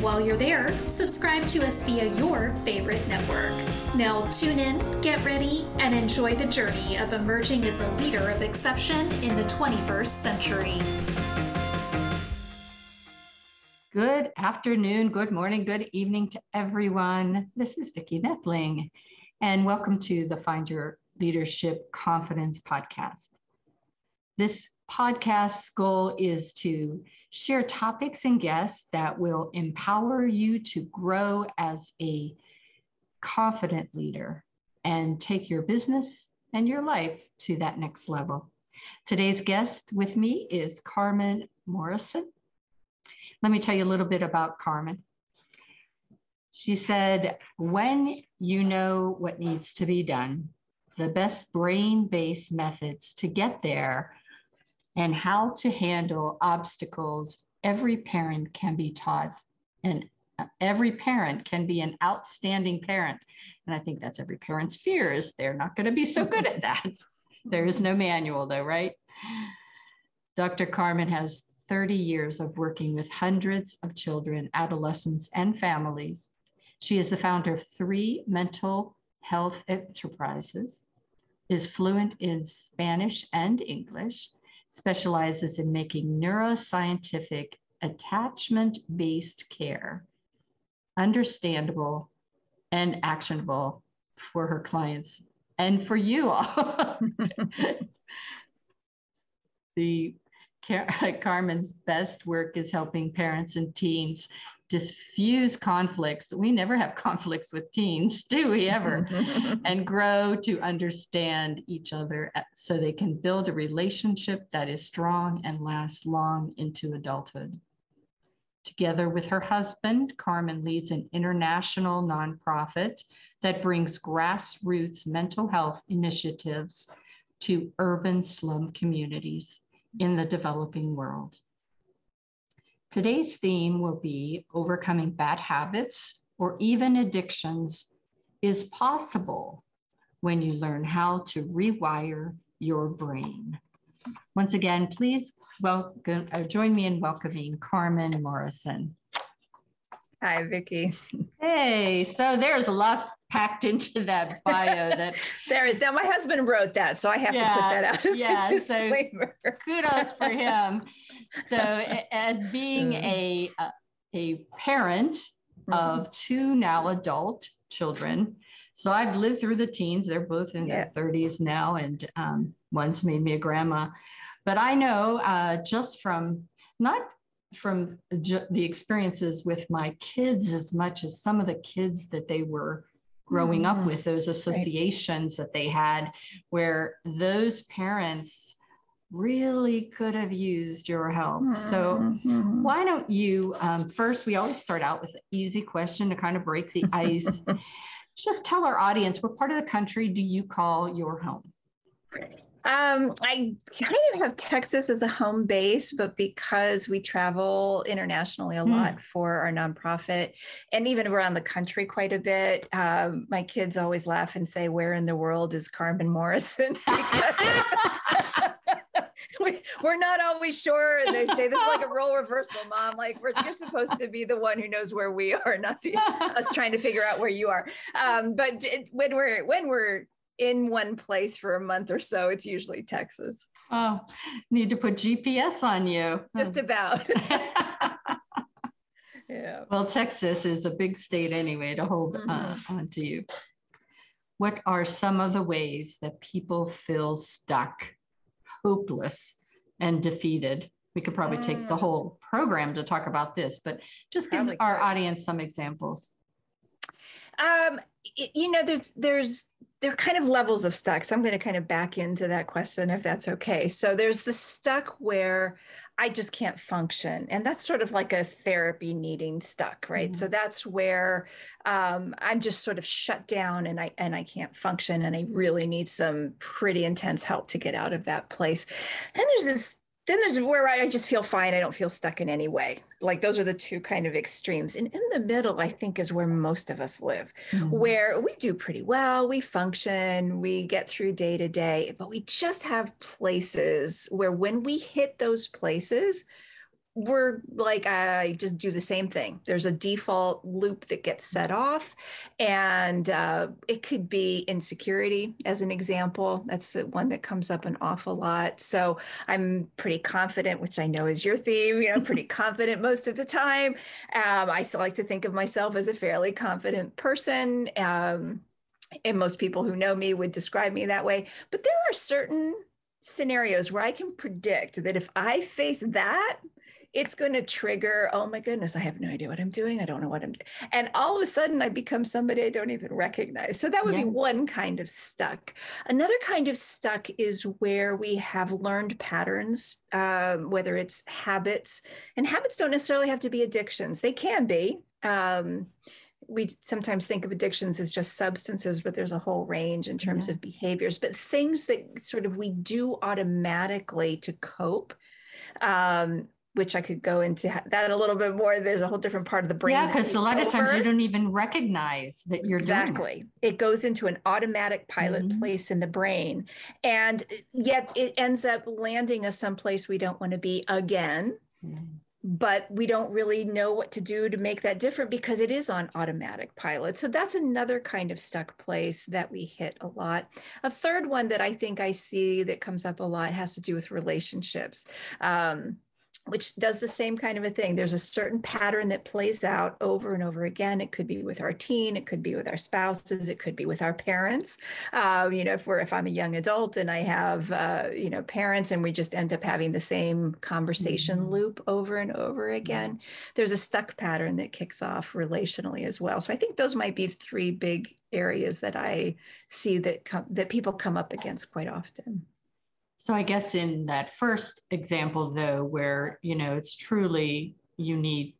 While you're there, subscribe to us via your favorite network. Now, tune in, get ready, and enjoy the journey of emerging as a leader of exception in the 21st century. Good afternoon, good morning, good evening to everyone. This is Vicki Nethling, and welcome to the Find Your Leadership Confidence podcast. This podcast's goal is to share topics and guests that will empower you to grow as a confident leader and take your business and your life to that next level. Today's guest with me is Carmen Morrison. Let me tell you a little bit about Carmen. She said, When you know what needs to be done, the best brain based methods to get there and how to handle obstacles every parent can be taught. And uh, every parent can be an outstanding parent. And i think that's every parent's fears they're not going to be so good at that. There is no manual though right? Dr carmen has 30 years of working with hundreds of children adolescents and families. She is the founder of three mental health enterprises is fluent in spanish and english specializes in making neuroscientific attachment based care understandable and actionable for her clients and for you all. the Carmen's best work is helping parents and teens diffuse conflicts. We never have conflicts with teens, do we ever? and grow to understand each other so they can build a relationship that is strong and lasts long into adulthood. Together with her husband, Carmen leads an international nonprofit that brings grassroots mental health initiatives to urban slum communities in the developing world. Today's theme will be overcoming bad habits or even addictions is possible when you learn how to rewire your brain. Once again, please welcome, uh, join me in welcoming Carmen Morrison. Hi, Vicki. Hey, so there's a lot packed into that bio that there is. Now, my husband wrote that, so I have yeah, to put that out as yeah, a disclaimer. So kudos for him so as being mm. a a parent mm-hmm. of two now adult children so i've lived through the teens they're both in yeah. their 30s now and um, one's made me a grandma but i know uh, just from not from ju- the experiences with my kids as much as some of the kids that they were growing mm-hmm. up with those associations right. that they had where those parents really could have used your help. Mm-hmm. So, mm-hmm. why don't you um, first? We always start out with an easy question to kind of break the ice. Just tell our audience what part of the country do you call your home? Um, I kind of have Texas as a home base, but because we travel internationally a mm. lot for our nonprofit and even around the country quite a bit, um, my kids always laugh and say, Where in the world is Carmen Morrison? we, are not always sure. And they say this is like a role reversal, mom. Like you're supposed to be the one who knows where we are, not the us trying to figure out where you are. Um, but when we're when we're in one place for a month or so, it's usually Texas. Oh, need to put GPS on you. Just about. yeah. Well, Texas is a big state anyway to hold uh, mm-hmm. uh, onto you. What are some of the ways that people feel stuck hopeless and defeated. We could probably mm. take the mm. whole program to talk about this, but just give our audience some examples. Um, you know, there's there's there are kind of levels of stuck. So I'm going to kind of back into that question if that's okay. So there's the stuck where I just can't function. And that's sort of like a therapy needing stuck, right? Mm-hmm. So that's where um, I'm just sort of shut down and I and I can't function and I really need some pretty intense help to get out of that place. And there's this then there's where I just feel fine. I don't feel stuck in any way. Like those are the two kind of extremes. And in the middle, I think is where most of us live, mm-hmm. where we do pretty well, we function, we get through day to day, but we just have places where when we hit those places, we're like i just do the same thing. There's a default loop that gets set off and uh, it could be insecurity as an example. That's the one that comes up an awful lot. So i'm pretty confident which i know is your theme you know I'm pretty confident most of the time. Um, i still like to think of myself as a fairly confident person um, and most people who know me would describe me that way. But there are certain scenarios where I can predict that if I face that, it's going to trigger, oh my goodness, I have no idea what I'm doing. I don't know what I'm doing. And all of a sudden, I become somebody I don't even recognize. So that would yeah. be one kind of stuck. Another kind of stuck is where we have learned patterns, um, whether it's habits, and habits don't necessarily have to be addictions, they can be. Um, we sometimes think of addictions as just substances, but there's a whole range in terms yeah. of behaviors, but things that sort of we do automatically to cope. Um, which I could go into that a little bit more. There's a whole different part of the brain. Yeah, because a lot of times you don't even recognize that you're exactly. It. it. goes into an automatic pilot mm-hmm. place in the brain, and yet it ends up landing us someplace we don't want to be again. Mm-hmm. But we don't really know what to do to make that different because it is on automatic pilot. So that's another kind of stuck place that we hit a lot. A third one that I think I see that comes up a lot has to do with relationships. Um, which does the same kind of a thing. There's a certain pattern that plays out over and over again. It could be with our teen, it could be with our spouses, it could be with our parents. Uh, you know, if we're if I'm a young adult and I have uh, you know parents, and we just end up having the same conversation mm-hmm. loop over and over again. There's a stuck pattern that kicks off relationally as well. So I think those might be three big areas that I see that that people come up against quite often. So I guess in that first example, though, where you know it's truly you need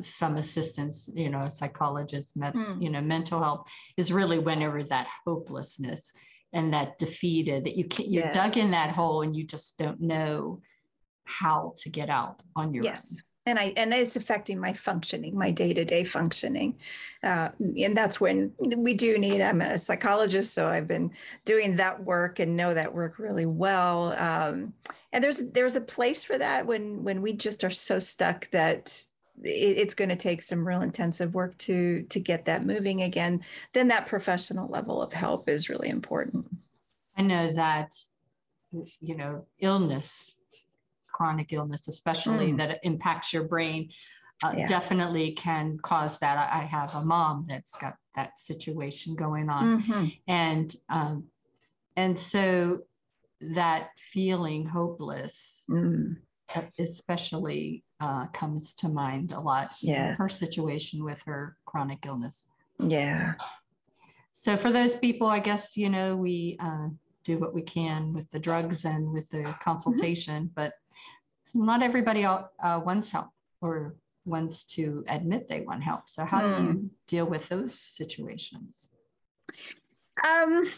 some assistance, you know, a psychologist, med, mm. you know, mental help is really whenever that hopelessness and that defeated that you can't, you yes. dug in that hole and you just don't know how to get out on your yes. own and I and it's affecting my functioning, my day to day functioning, uh, and that's when we do need. I'm a psychologist, so I've been doing that work and know that work really well. Um, and there's there's a place for that when when we just are so stuck that it's going to take some real intensive work to to get that moving again. Then that professional level of help is really important. I know that you know illness chronic illness, especially mm. that impacts your brain, uh, yeah. definitely can cause that. I, I, have a mom that's got that situation going on, mm-hmm. and um, and so that feeling hopeless, mm. especially uh, comes to mind a lot. Yeah, her situation with her chronic illness. Yeah. So for those people, I guess you know we. Uh, do what we can with the drugs and with the consultation, mm-hmm. but not everybody uh, wants help or wants to admit they want help. So how mm. do you hmm. deal with those situations? Um,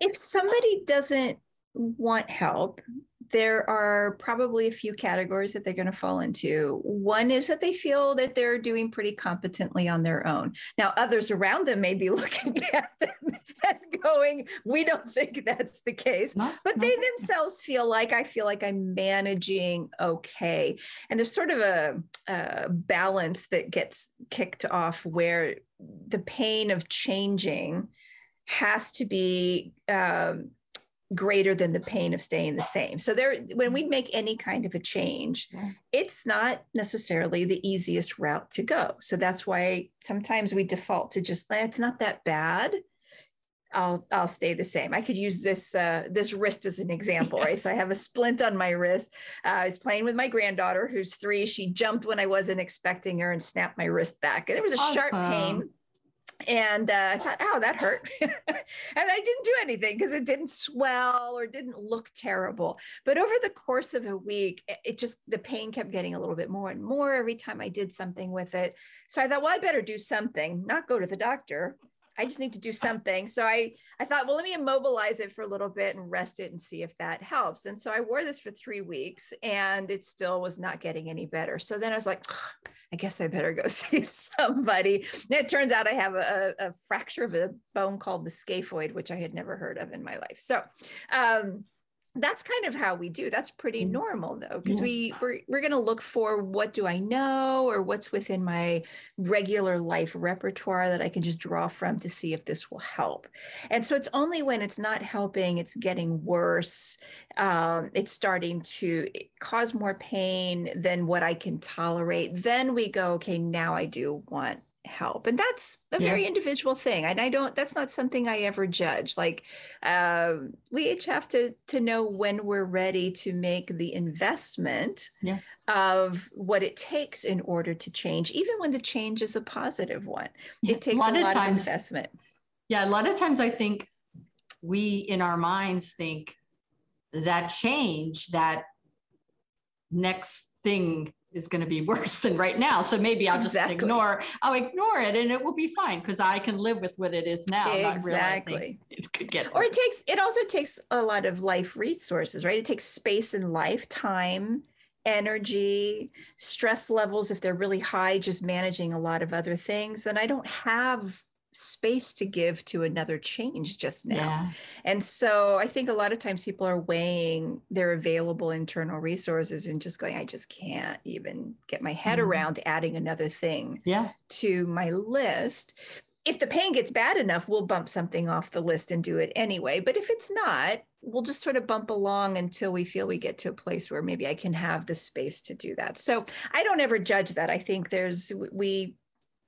if somebody doesn't want help, there are probably a few categories that they're going to fall into. One is that they feel that they're doing pretty competently on their own. Now, others around them may be looking at them and going, We don't think that's the case. Not, but they themselves feel like, I feel like I'm managing okay. And there's sort of a, a balance that gets kicked off where the pain of changing has to be um, greater than the pain of staying the same. So there when we make any kind of a change, it's not necessarily the easiest route to go. So that's why sometimes we default to just eh, it's not that bad. I'll I'll stay the same. I could use this uh, this wrist as an example, right? So I have a splint on my wrist. Uh, I was playing with my granddaughter, who's three. She jumped when I wasn't expecting her and snapped my wrist back, and there was a awesome. sharp pain and uh, I thought, oh, that hurt. and I didn't do anything because it didn't swell or didn't look terrible. But over the course of a week, it just, the pain kept getting a little bit more and more every time I did something with it. So I thought, well, I better do something, not go to the doctor. I just need to do something. So I, I thought, well, let me immobilize it for a little bit and rest it and see if that helps. And so I wore this for three weeks and it still was not getting any better. So then I was like, I guess I better go see somebody. And it turns out I have a, a fracture of a bone called the scaphoid, which I had never heard of in my life. So, um, that's kind of how we do that's pretty mm. normal though because yeah. we we're, we're going to look for what do i know or what's within my regular life repertoire that i can just draw from to see if this will help and so it's only when it's not helping it's getting worse um, it's starting to cause more pain than what i can tolerate then we go okay now i do want help and that's a yeah. very individual thing and i don't that's not something i ever judge like um, we each have to to know when we're ready to make the investment yeah. of what it takes in order to change even when the change is a positive one it takes a lot, a lot of, times, of investment yeah a lot of times i think we in our minds think that change that next thing is going to be worse than right now. So maybe I'll exactly. just ignore, I'll ignore it and it will be fine because I can live with what it is now. Exactly. it could get worse. Or it takes, it also takes a lot of life resources, right? It takes space and life, time, energy, stress levels. If they're really high, just managing a lot of other things, then I don't have space to give to another change just now. Yeah. And so I think a lot of times people are weighing their available internal resources and just going, I just can't even get my head mm-hmm. around adding another thing yeah. to my list. If the pain gets bad enough, we'll bump something off the list and do it anyway. But if it's not, we'll just sort of bump along until we feel we get to a place where maybe I can have the space to do that. So I don't ever judge that. I think there's, we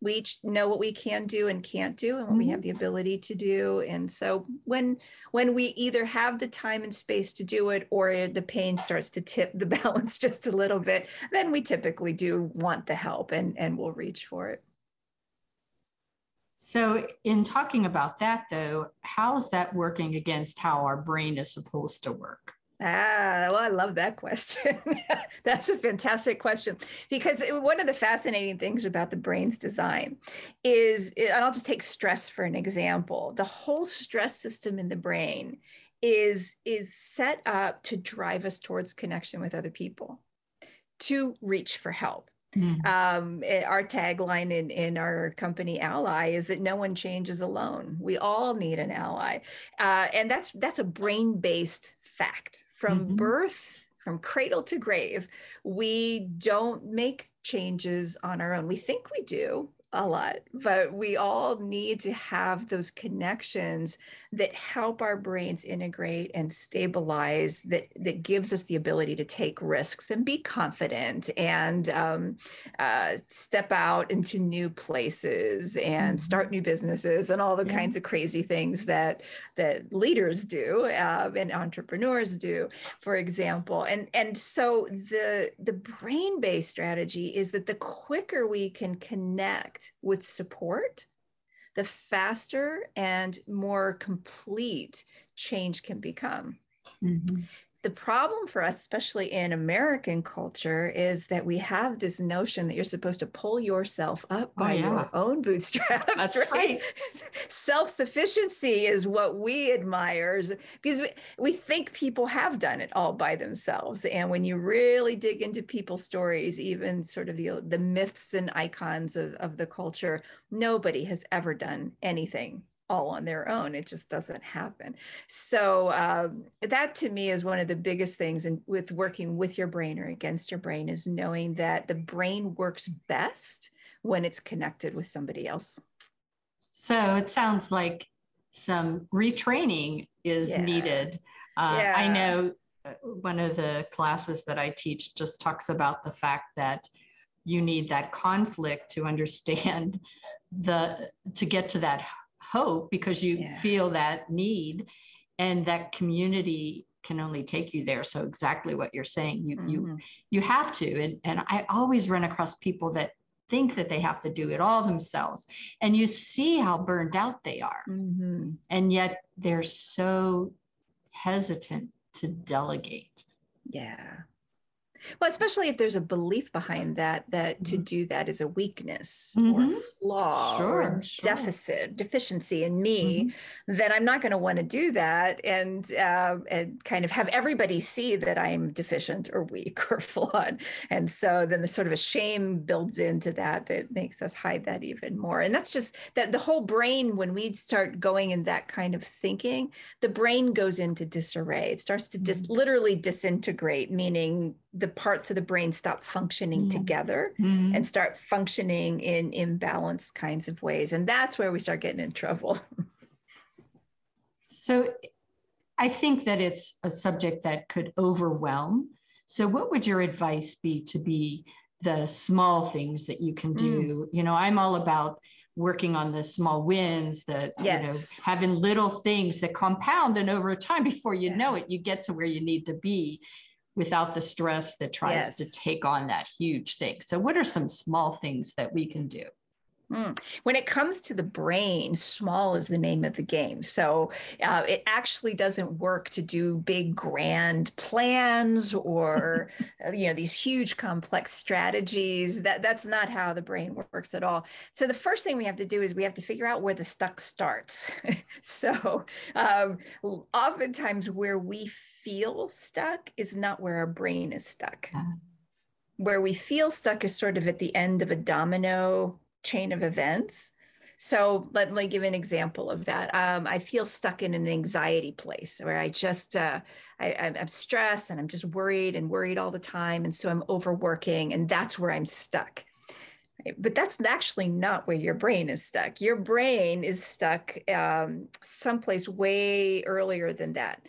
we each know what we can do and can't do and what mm-hmm. we have the ability to do. And so when when we either have the time and space to do it or the pain starts to tip the balance just a little bit then we typically do want the help and and we'll reach for it. So in talking about that though how's that working against how our brain is supposed to work Ah, well, I love that question. That's a fantastic question because one of the fascinating things about the brain's design is, and I'll just take stress for an example. The whole stress system in the brain is is set up to drive us towards connection with other people, to reach for help. Mm. Um, our tagline in, in our company Alli is that no one changes alone we all need an ally uh, and that's that's a brain-based fact from mm-hmm. birth from cradle to grave we don't make changes on our own we think we do a lot, but we all need to have those connections that help our brains integrate and stabilize that that gives us the ability to take risks and be confident and um, uh, step out into new places and mm-hmm. start new businesses and all the yeah. kinds of crazy things that that leaders do uh, and entrepreneurs do, for example. And and so the the brain based strategy is that the quicker we can connect with support, the faster and more complete change can become. Mm-hmm the problem for us, especially in American culture, is that we have this notion that you're supposed to pull yourself up oh, by oh, yeah. your own bootstraps. That's right. right. Self sufficiency is what we admire because we, we think people have done it all by themselves. And when you really dig into people's stories, even sort of the, the myths and icons of, of the culture, nobody has ever done anything all on their own. It just doesn't happen. So um, that to me is one of the biggest things in, with working with your brain or against your brain is knowing that the brain works best when it's connected with somebody else. So it sounds like some retraining is yeah. needed. Uh, yeah. I know uh, one of the classes that I teach just talks about the fact that you need that conflict to understand the to get to that hope because you yeah. feel that need and that community can only take you there so exactly what you're saying you mm-hmm. you you have to and and i always run across people that think that they have to do it all themselves. And you see how burned out they are. Mm-hmm. And yet they're so hesitant to delegate. Yeah. Well, especially if there's a belief behind that, that to mm-hmm. do that is a weakness mm-hmm. or flaw sure, or sure. deficit, deficiency in me, mm-hmm. then I'm not going to want to do that and, uh, and kind of have everybody see that I'm deficient or weak or flawed. And so then the sort of a shame builds into that that makes us hide that even more. And that's just that the whole brain, when we start going in that kind of thinking, the brain goes into disarray. It starts to dis- mm-hmm. literally disintegrate, meaning the parts of the brain stop functioning mm-hmm. together mm-hmm. and start functioning in imbalanced kinds of ways. And that's where we start getting in trouble. so I think that it's a subject that could overwhelm. So, what would your advice be to be the small things that you can do? Mm. You know, I'm all about working on the small wins that yes. you know having little things that compound and over time before you yeah. know it you get to where you need to be without the stress that tries yes. to take on that huge thing. So, what are some small things that we can do? Mm. When it comes to the brain, small is the name of the game. So uh, it actually doesn't work to do big, grand plans or uh, you know these huge, complex strategies. That that's not how the brain works at all. So the first thing we have to do is we have to figure out where the stuck starts. so um, oftentimes, where we feel stuck is not where our brain is stuck. Where we feel stuck is sort of at the end of a domino chain of events. So let me give an example of that. Um, I feel stuck in an anxiety place where I just uh, I, am stressed and I'm just worried and worried all the time, and so I'm overworking, and that's where I'm stuck. But that's actually not where your brain is stuck. Your brain is stuck um, someplace way earlier than that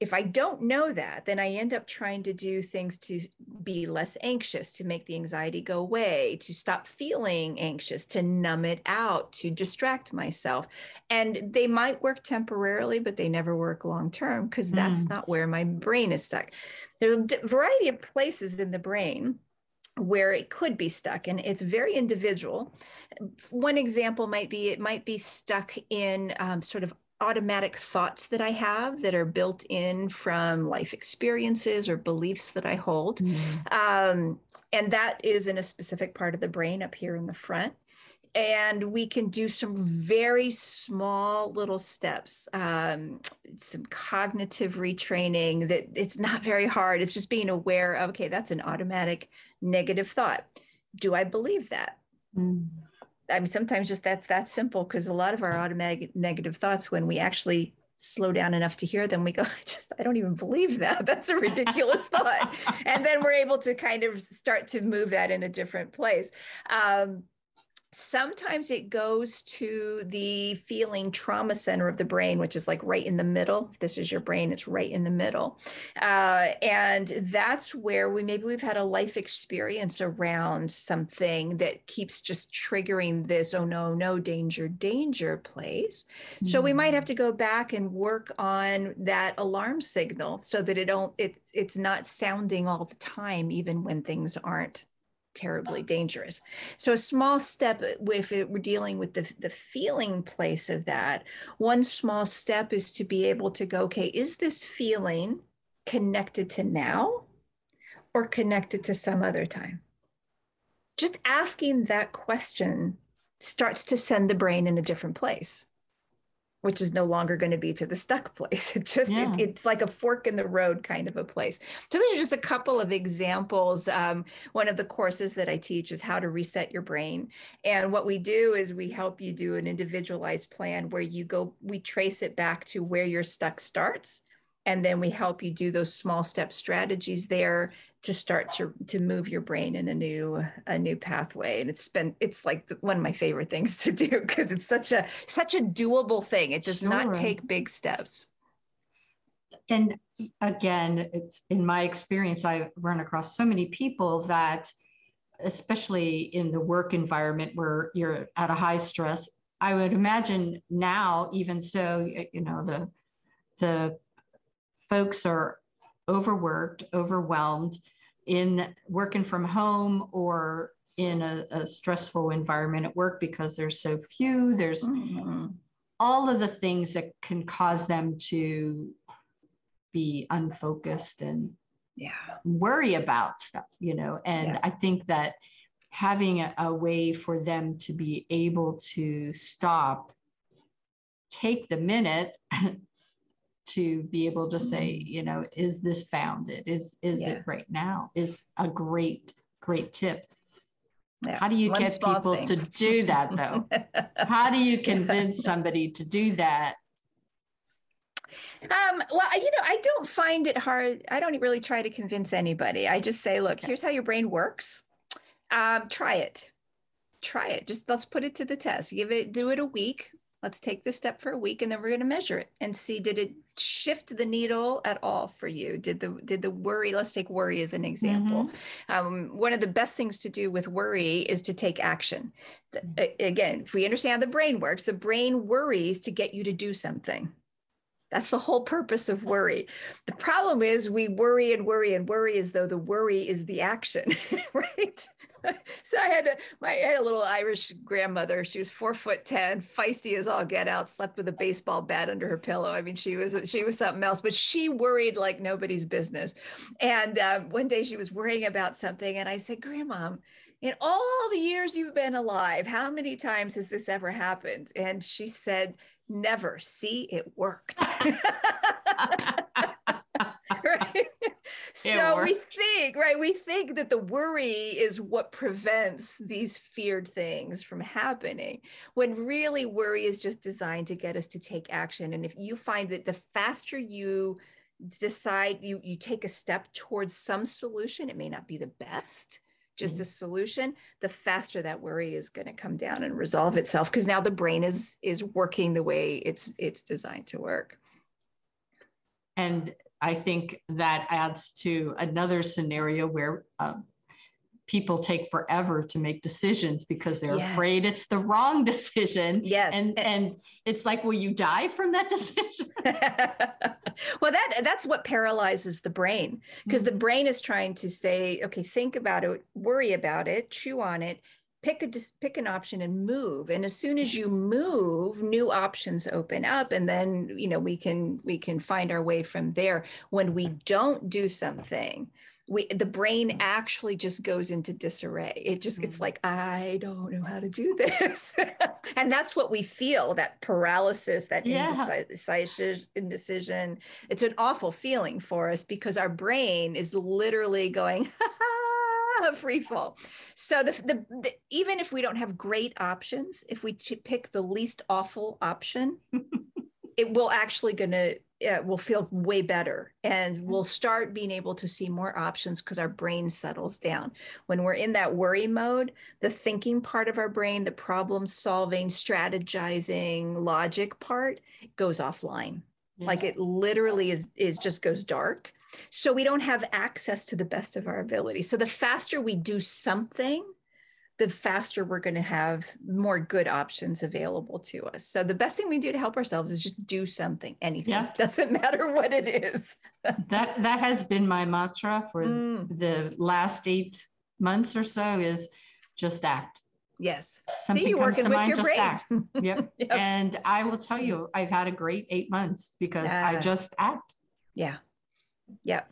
if I don't know that, then I end up trying to do things to be less anxious, to make the anxiety go away, to stop feeling anxious, to numb it out, to distract myself. And they might work temporarily, but they never work long term because that's mm. not where my brain is stuck. There's a variety of places in the brain where it could be stuck and it's very individual one example might be it might be stuck in um, sort of automatic thoughts that I have that are built in from life experiences or beliefs that I hold. Mm-hmm. Um, and that is in a specific part of the brain up here in the front. And we can do some very small little steps, um, some cognitive retraining that it's not very hard. It's just being aware of, okay, that's an automatic negative thought. Do I believe that? Mm. I mean, sometimes just that's that simple because a lot of our automatic negative thoughts, when we actually slow down enough to hear them, we go, I just, I don't even believe that. That's a ridiculous thought. And then we're able to kind of start to move that in a different place. Um, Sometimes it goes to the feeling trauma center of the brain, which is like right in the middle. If this is your brain, it's right in the middle. Uh, and that's where we maybe we've had a life experience around something that keeps just triggering this, oh no, no, danger, danger place. Mm-hmm. So we might have mm. to go back and work on that alarm signal so that it don't it, it's not sounding all the time, even when things aren't terribly dangerous. So a small step uh, if we're dealing with the, the feeling place of that, one small step is to be able to go, okay, is this feeling connected to now or connected to some other time? Just asking that question starts to send the brain in a different place which is no longer going to be to the stuck place. It just yeah. it, it's like a fork in the road kind of a place. So those are just a couple of examples. Um, one of the courses that I teach is how to reset your brain, and what we do is we help you do an individualized plan where you go. We trace it back to where your stuck starts, and then we help you do those small step strategies there to start to to move your brain in a new a new pathway. And it's been it's like one of my favorite things to do because it's such a such a doable thing. It does sure. not take big steps. And again it's in my experience i've run across so many people that especially in the work environment where you're at a high stress i would imagine now even so you know the the folks are overworked, overwhelmed in working from home or in a, a stressful environment at work because there's so few. There's mm-hmm. all of the things that can cause them to be unfocused and yeah worry about stuff you know and yeah. i think that having a, a, way for them to be able to stop take the minute to be able to say mm-hmm. you know is this founded is is yeah. it right now is a great great tip yeah. how do you One get people to do that though how do you convince somebody to do that um, well, you know, I don't find it hard. I don't really try to convince anybody. I just say, look, here's how your brain works. Um, try it. Try it. Just let's put it to the test. Give it, do it a week. Let's take this step for a week and then we're going to measure it and see did it shift the needle at all for you? Did the did the worry, let's take worry as an example. Mm-hmm. Um, one of the best things to do with worry is to take action. Again, if we understand how the brain works, the brain worries to get you to do something. That's the whole purpose of worry. The problem is we worry and worry and worry as though the worry is the action, right? so I had a, my I had a little Irish grandmother. She was four foot ten, feisty as all get out. Slept with a baseball bat under her pillow. I mean, she was she was something else. But she worried like nobody's business. And uh, one day she was worrying about something, and I said, "Grandma, in all the years you've been alive, how many times has this ever happened?" And she said never see it worked. right? so we think, right? We think that the worry is what prevents these feared things from happening, when really worry is just designed to get us to take action. And if you find that the faster you decide you you take a step towards some solution, it may not be the best, just mm-hmm. a solution the faster that worry is going to come down and resolve itself because now the brain is is working the way it's it's designed to work and i think that adds to another scenario where um, people take forever to make decisions because they're yes. afraid it's the wrong decision. Yes. And and it's like, will you die from that decision? well, that that's what paralyzes the brain because mm-hmm. the brain is trying to say, okay, think about it, worry about it, chew on it, pick a pick an option and move and as soon as you move new options open up and then you know we can we can find our way from there when we don't do something we the brain actually just goes into disarray it just it's mm-hmm. like i don't know how to do this and that's what we feel that paralysis that yeah. indecision indecision it's an awful feeling for us because our brain is literally going free fall so the, the, the, even if we don't have great options if we t- pick the least awful option it will actually going to uh, will feel way better and we'll start being able to see more options because our brain settles down. When we're in that worry mode, the thinking part of our brain, the problem solving, strategizing, logic part goes offline. Yeah. Like it literally is is just goes dark. So we don't have access to the best of our ability. So the faster we do something, the faster we're going to have more good options available to us. So the best thing we do to help ourselves is just do something, anything. Yeah. Doesn't matter what it is. that that has been my mantra for mm. the last eight months or so is just act. Yes. Something See, comes to mind, just brain. act. Yep. yep. And I will tell you, I've had a great eight months because yeah. I just act. Yeah. Yep.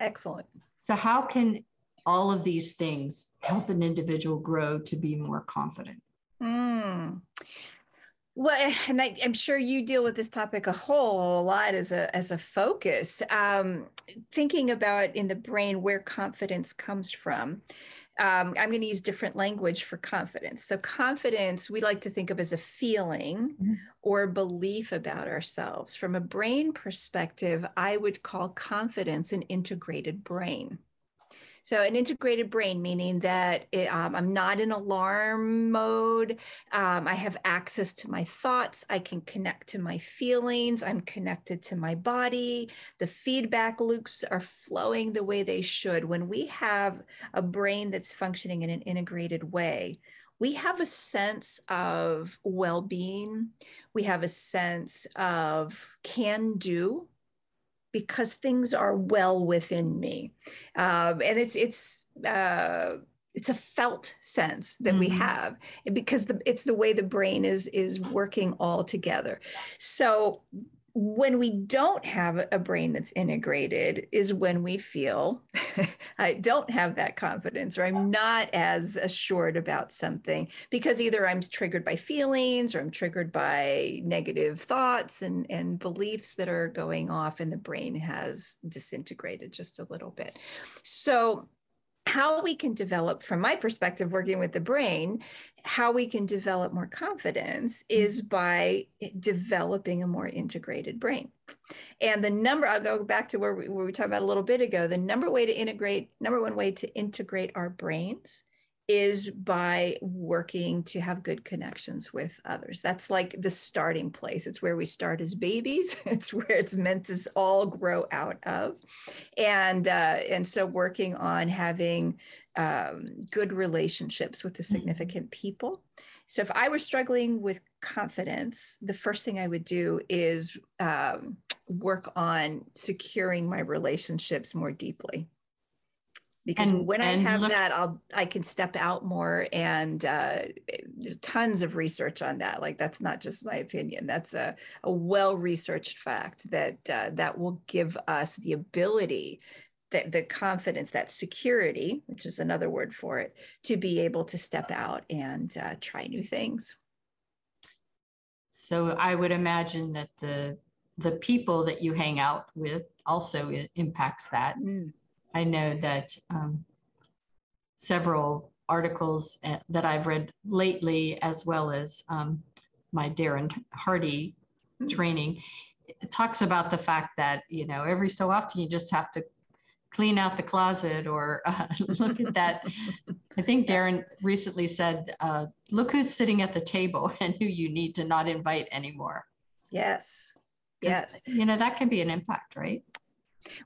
Excellent. So how can all of these things help an individual grow to be more confident. Mm. Well, and I, am sure you deal with this topic a whole lot as a as a focus. Um, thinking about in the brain where confidence comes from. Um, I'm going to use different language for confidence. So, confidence we like to think of as a feeling mm-hmm. or belief about ourselves. From a brain perspective, I would call confidence an integrated brain. So, an integrated brain, meaning that it, um, I'm not in alarm mode. Um, I have access to my thoughts. I can connect to my feelings. I'm connected to my body. The feedback loops are flowing the way they should. When we have a brain that's functioning in an integrated way, we have a sense of well being. We have a sense of can do because things are well within me. Um, and it's, it's, uh, it's a felt sense that mm-hmm. we have because the, it's the way the brain is is working all together so when we don't have a brain that's integrated is when we feel I don't have that confidence or I'm not as assured about something because either I'm triggered by feelings or I'm triggered by negative thoughts and, and beliefs that are going off and the brain has disintegrated just a little bit. So how we can develop, from my perspective, working with the brain, how we can develop more confidence is mm-hmm. by developing a more integrated brain. And the number, I'll go back to where we, where we talked about a little bit ago, the number way to integrate, number one way to integrate our brains is by working to have good connections with others. That's like the starting place. It's where we start as babies. It's where it's meant to all grow out of, and uh, and so working on having um, good relationships with the mm-hmm. significant people. So if I were struggling with confidence, the first thing I would do is um, work on securing my relationships more deeply because and, when I have look- that, I'll I can step out more. And uh, tons of research on that. Like that's not just my opinion. That's a, a well researched fact that uh, that will give us the ability. That the confidence, that security, which is another word for it, to be able to step out and uh, try new things. So I would imagine that the the people that you hang out with also impacts that. Mm. I know that um, several articles uh, that I've read lately, as well as um, my Darren Hardy hmm. training, talks about the fact that you know every so often you just have to clean out the closet or uh, look at that. I think Darren recently said, uh, "Look who's sitting at the table and who you need to not invite anymore." Yes. Yes. You know that can be an impact, right?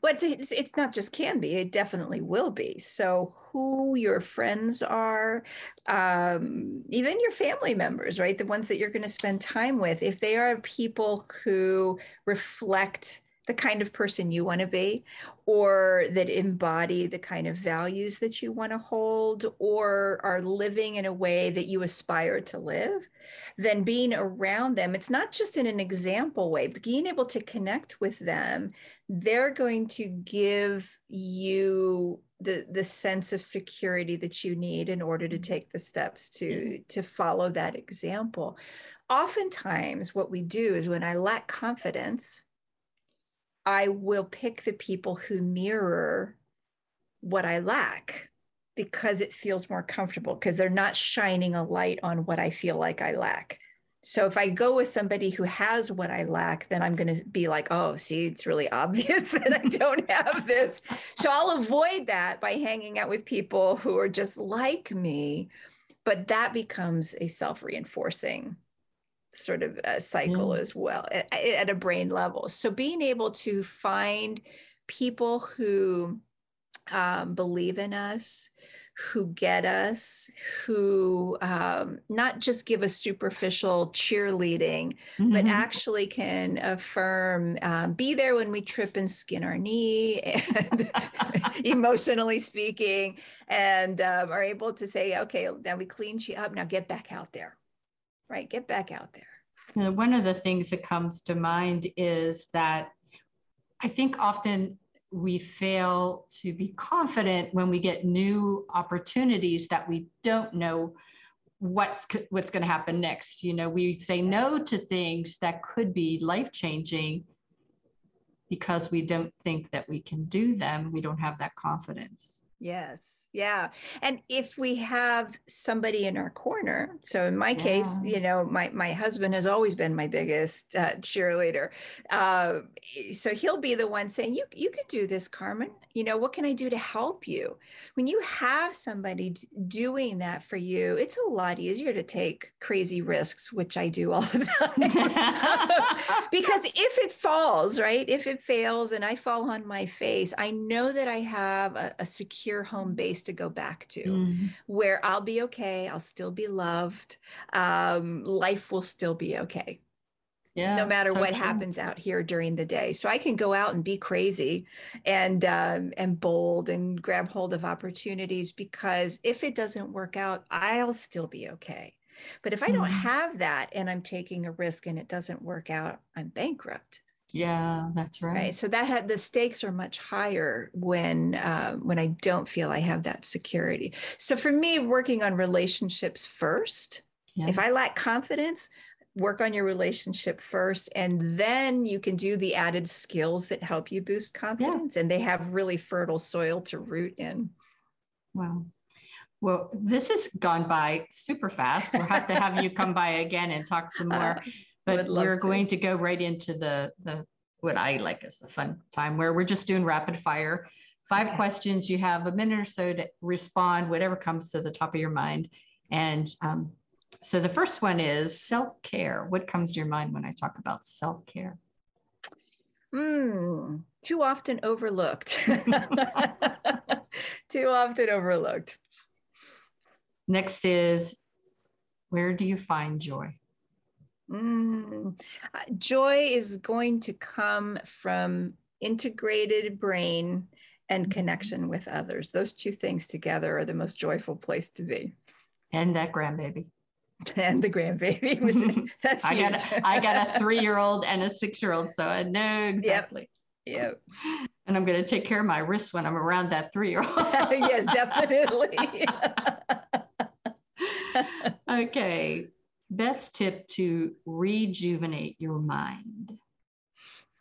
Well, it's, it's, it's not just can be, it definitely will be. So, who your friends are, um, even your family members, right? The ones that you're going to spend time with, if they are people who reflect the kind of person you want to be, or that embody the kind of values that you want to hold, or are living in a way that you aspire to live, then being around them, it's not just in an example way, but being able to connect with them, they're going to give you the the sense of security that you need in order to take the steps to to follow that example. Oftentimes what we do is when i lack confidence I will pick the people who mirror what I lack because it feels more comfortable because they're not shining a light on what I feel like I lack. So if I go with somebody who has what I lack, then I'm going to be like, oh, see, it's really obvious that I don't have this. So I'll avoid that by hanging out with people who are just like me. But that becomes a self reinforcing sort of a cycle mm. as well at, at a brain level. So being able to find people who um, believe in us, who get us, who um, not just give us superficial cheerleading, mm-hmm. but actually can affirm, um, be there when we trip and skin our knee, and emotionally speaking, and um, are able to say, okay, now we cleaned you up, now get back out there right? Get back out there. One of the things that comes to mind is that I think often we fail to be confident when we get new opportunities that we don't know what what's going to happen next. You know, we say no to things that could be life changing because we don't think that we can do them. We don't have that confidence. Yes. Yeah. And if we have somebody in our corner, so in my yeah. case, you know, my my husband has always been my biggest uh, cheerleader. Uh, so he'll be the one saying, "You you can do this, Carmen. You know, what can I do to help you?" When you have somebody doing that for you, it's a lot easier to take crazy risks, which I do all the time. because if it falls, right? If it fails and I fall on my face, I know that I have a, a secure secure home base to go back to mm. where I'll be okay. I'll still be loved. Um, life will still be okay. Yeah, no matter so what true. happens out here during the day. So I can go out and be crazy and um, and bold and grab hold of opportunities because if it doesn't work out, I'll still be okay. But if I don't mm-hmm. have that and I'm taking a risk and it doesn't work out, I'm bankrupt. Yeah, that's right. Right. So that had the stakes are much higher when uh, when I don't feel I have that security. So for me, working on relationships first. Yeah. If I lack confidence, work on your relationship first and then you can do the added skills that help you boost confidence yeah. and they have really fertile soil to root in wow well this has gone by super fast we'll have to have you come by again and talk some more but we're to. going to go right into the the what i like is the fun time where we're just doing rapid fire five okay. questions you have a minute or so to respond whatever comes to the top of your mind and um, so the first one is self care. What comes to your mind when I talk about self care? Mm, too often overlooked. too often overlooked. Next is where do you find joy? Mm, uh, joy is going to come from integrated brain and mm-hmm. connection with others. Those two things together are the most joyful place to be. And that grandbaby. and the grandbaby. Which, that's I got a, I got a three year old and a six year old, so I know exactly. Yep. yep. And I'm going to take care of my wrists when I'm around that three year old. yes, definitely. okay. Best tip to rejuvenate your mind.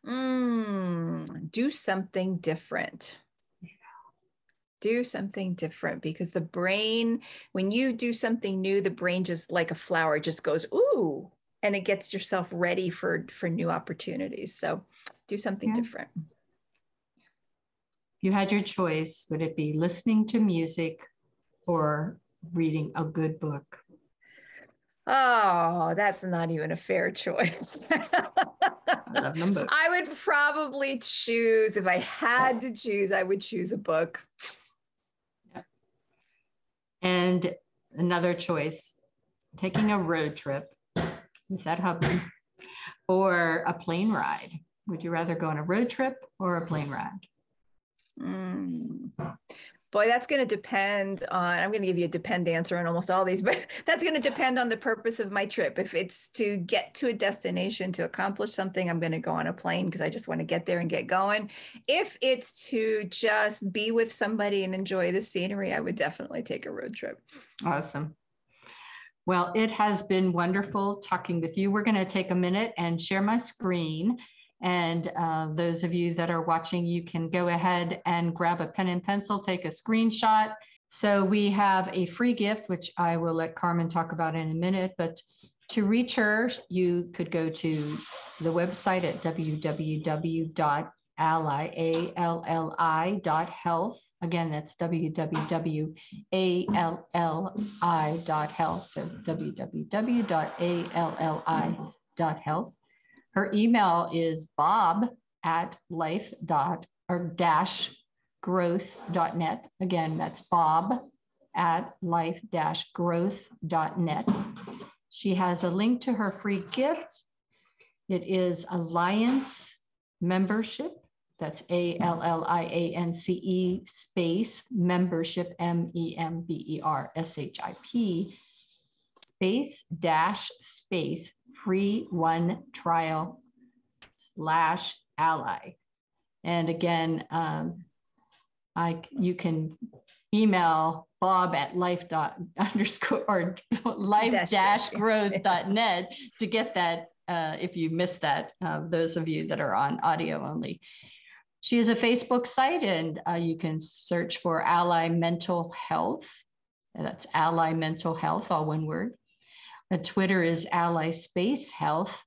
Mm, do something different do something different because the brain when you do something new the brain just like a flower just goes ooh and it gets yourself ready for for new opportunities so do something yeah. different if you had your choice would it be listening to music or reading a good book Oh, that's not even a fair choice. I I would probably choose, if I had to choose, I would choose a book. Yep. And another choice, taking a road trip with that hubby or a plane ride. Would you rather go on a road trip or a plane ride? Mm. Boy, that's going to depend on. I'm going to give you a depend answer on almost all these, but that's going to depend on the purpose of my trip. If it's to get to a destination to accomplish something, I'm going to go on a plane because I just want to get there and get going. If it's to just be with somebody and enjoy the scenery, I would definitely take a road trip. Awesome. Well, it has been wonderful talking with you. We're going to take a minute and share my screen. And uh, those of you that are watching, you can go ahead and grab a pen and pencil, take a screenshot. So we have a free gift, which I will let Carmen talk about in a minute. But to reach her, you could go to the website at www.alli.health. Again, that's www.alli.health. So www.alli.health. Her email is bob at life dot or dash growth dot net. Again, that's bob at life dash growth dot net. She has a link to her free gift. It is Alliance membership. That's A L L I A N C E space membership, M E M B E R S H I P space dash space free one trial slash alli. And again, um, I you can email bob at life dot underscore or life dash growth dot net to get that uh, if you missed that, uh, those of you that are on audio only. She has a Facebook site and uh, you can search for Alli Mental Health. That's Alli Mental Health, all one word. Twitter is Alli Space Health,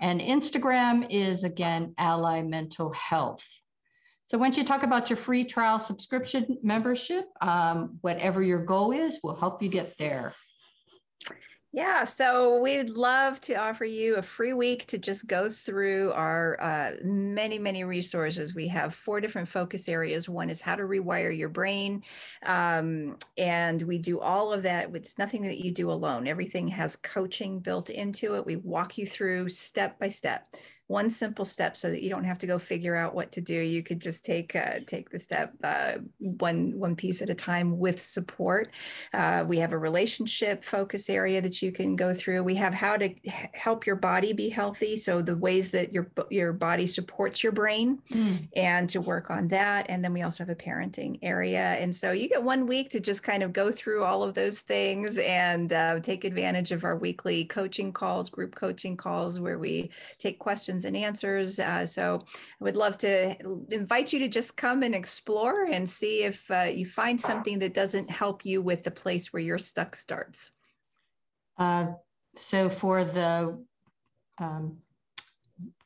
and Instagram is again Alli Mental Health. So once you talk about your free trial subscription membership, um, whatever your goal is, we'll help you get there. Yeah, so we'd love to offer you a free week to just go through our uh, many, many resources. We have four different focus areas. One is how to rewire your brain. Um, and we do all of that. It's nothing that you do alone, everything has coaching built into it. We walk you through step by step one simple step so that you don't have to go figure out what to do. You could just take uh, take the step uh, one one piece at a time with support. Uh, we have a relationship focus area that you can go through. We have how to help your body be healthy. So the ways that your your body supports your brain, mm. and to work on that. And then we also have a parenting area. And so you get one week to just kind of go through all of those things and uh, take advantage of our weekly coaching calls, group coaching calls, where we take questions questions and answers. Uh, so I would love to invite you to just come and explore and see if uh, you find something that doesn't help you with the place where you're stuck starts. Uh, so for the um,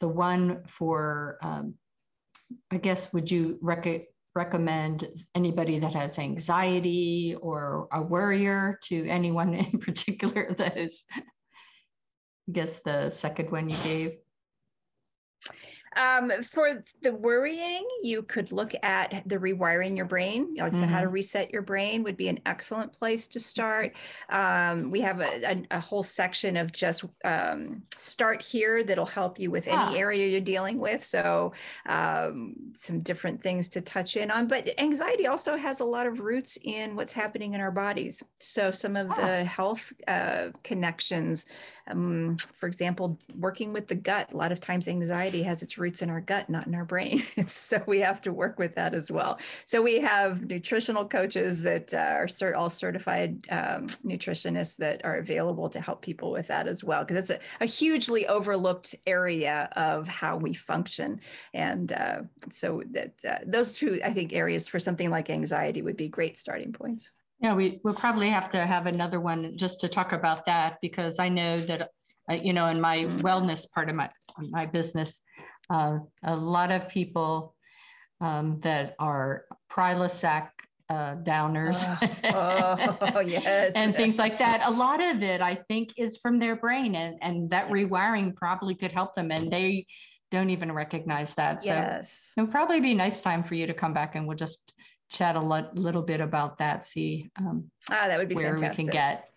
the one for um, I guess would you rec- recommend anybody that has anxiety or a worrier to anyone in particular that is I guess the second one you gave um, for the worrying, you could look at the rewiring your brain. Like mm-hmm. how to mm-hmm. reset your brain would be an excellent place to start. Um, we have a, a, a, whole section of just um, start here that'll help you with any area you're dealing with. So um, some different things to touch in on. But anxiety also has a lot of roots in what's happening in our bodies. So some of the health uh, connections, um, for example, working with the gut. A lot of times anxiety has its roots in our gut, not in our brain. so we have to work with that as well. So we have nutritional coaches that uh, are cert- all certified um, nutritionists that are available to help people with that as well, because it's a, a, hugely overlooked area of how we function. And uh, so that uh, those two, I think, areas for something like anxiety would be great starting points. Yeah, we will probably have to have another one just to talk about that because I know that uh, you know in my mm. wellness part of my my business uh, a lot of people um, that are Prilosec uh, downers oh, oh, yes. and things like that. A lot of it, I think, is from their brain, and, and that rewiring probably could help them, and they don't even recognize that. So yes. it'll probably be a nice time for you to come back, and we'll just chat a lo- little bit about that. See um, ah, that would be where fantastic. we can get.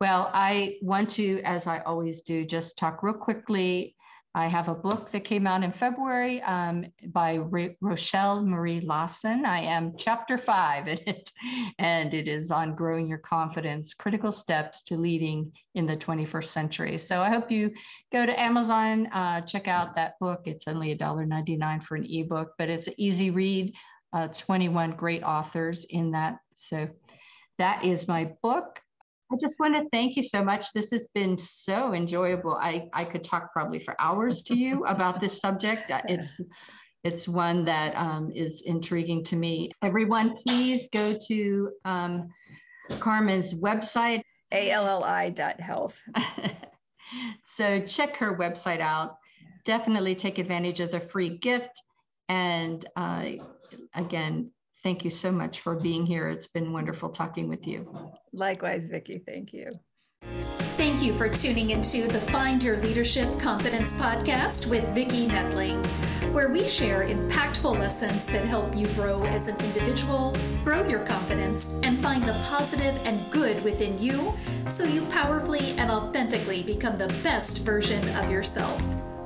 Well, I want to, as I always do, just talk real quickly I have a book that came out in February um, by Rochelle Marie Lawson. I am chapter five in it, and it is on growing your confidence, critical steps to leading in the 21st century. So I hope you go to Amazon, uh, check out that book. It's only $1.99 for an ebook, but it's an easy read. Uh, 21 great authors in that. So that is my book. I just want to thank you so much. This has been so enjoyable. I, I could talk probably for hours to you about this subject. It's it's one that um, is intriguing to me. Everyone, please go to um, Carmen's website, alli.health. so check her website out. Definitely take advantage of the free gift. And uh, again, Thank you so much for being here. It's been wonderful talking with you. Likewise, Vicki. Thank you. Thank you for tuning into the Find Your Leadership Confidence podcast with Vicki Nedling, where we share impactful lessons that help you grow as an individual, grow your confidence, and find the positive and good within you so you powerfully and authentically become the best version of yourself.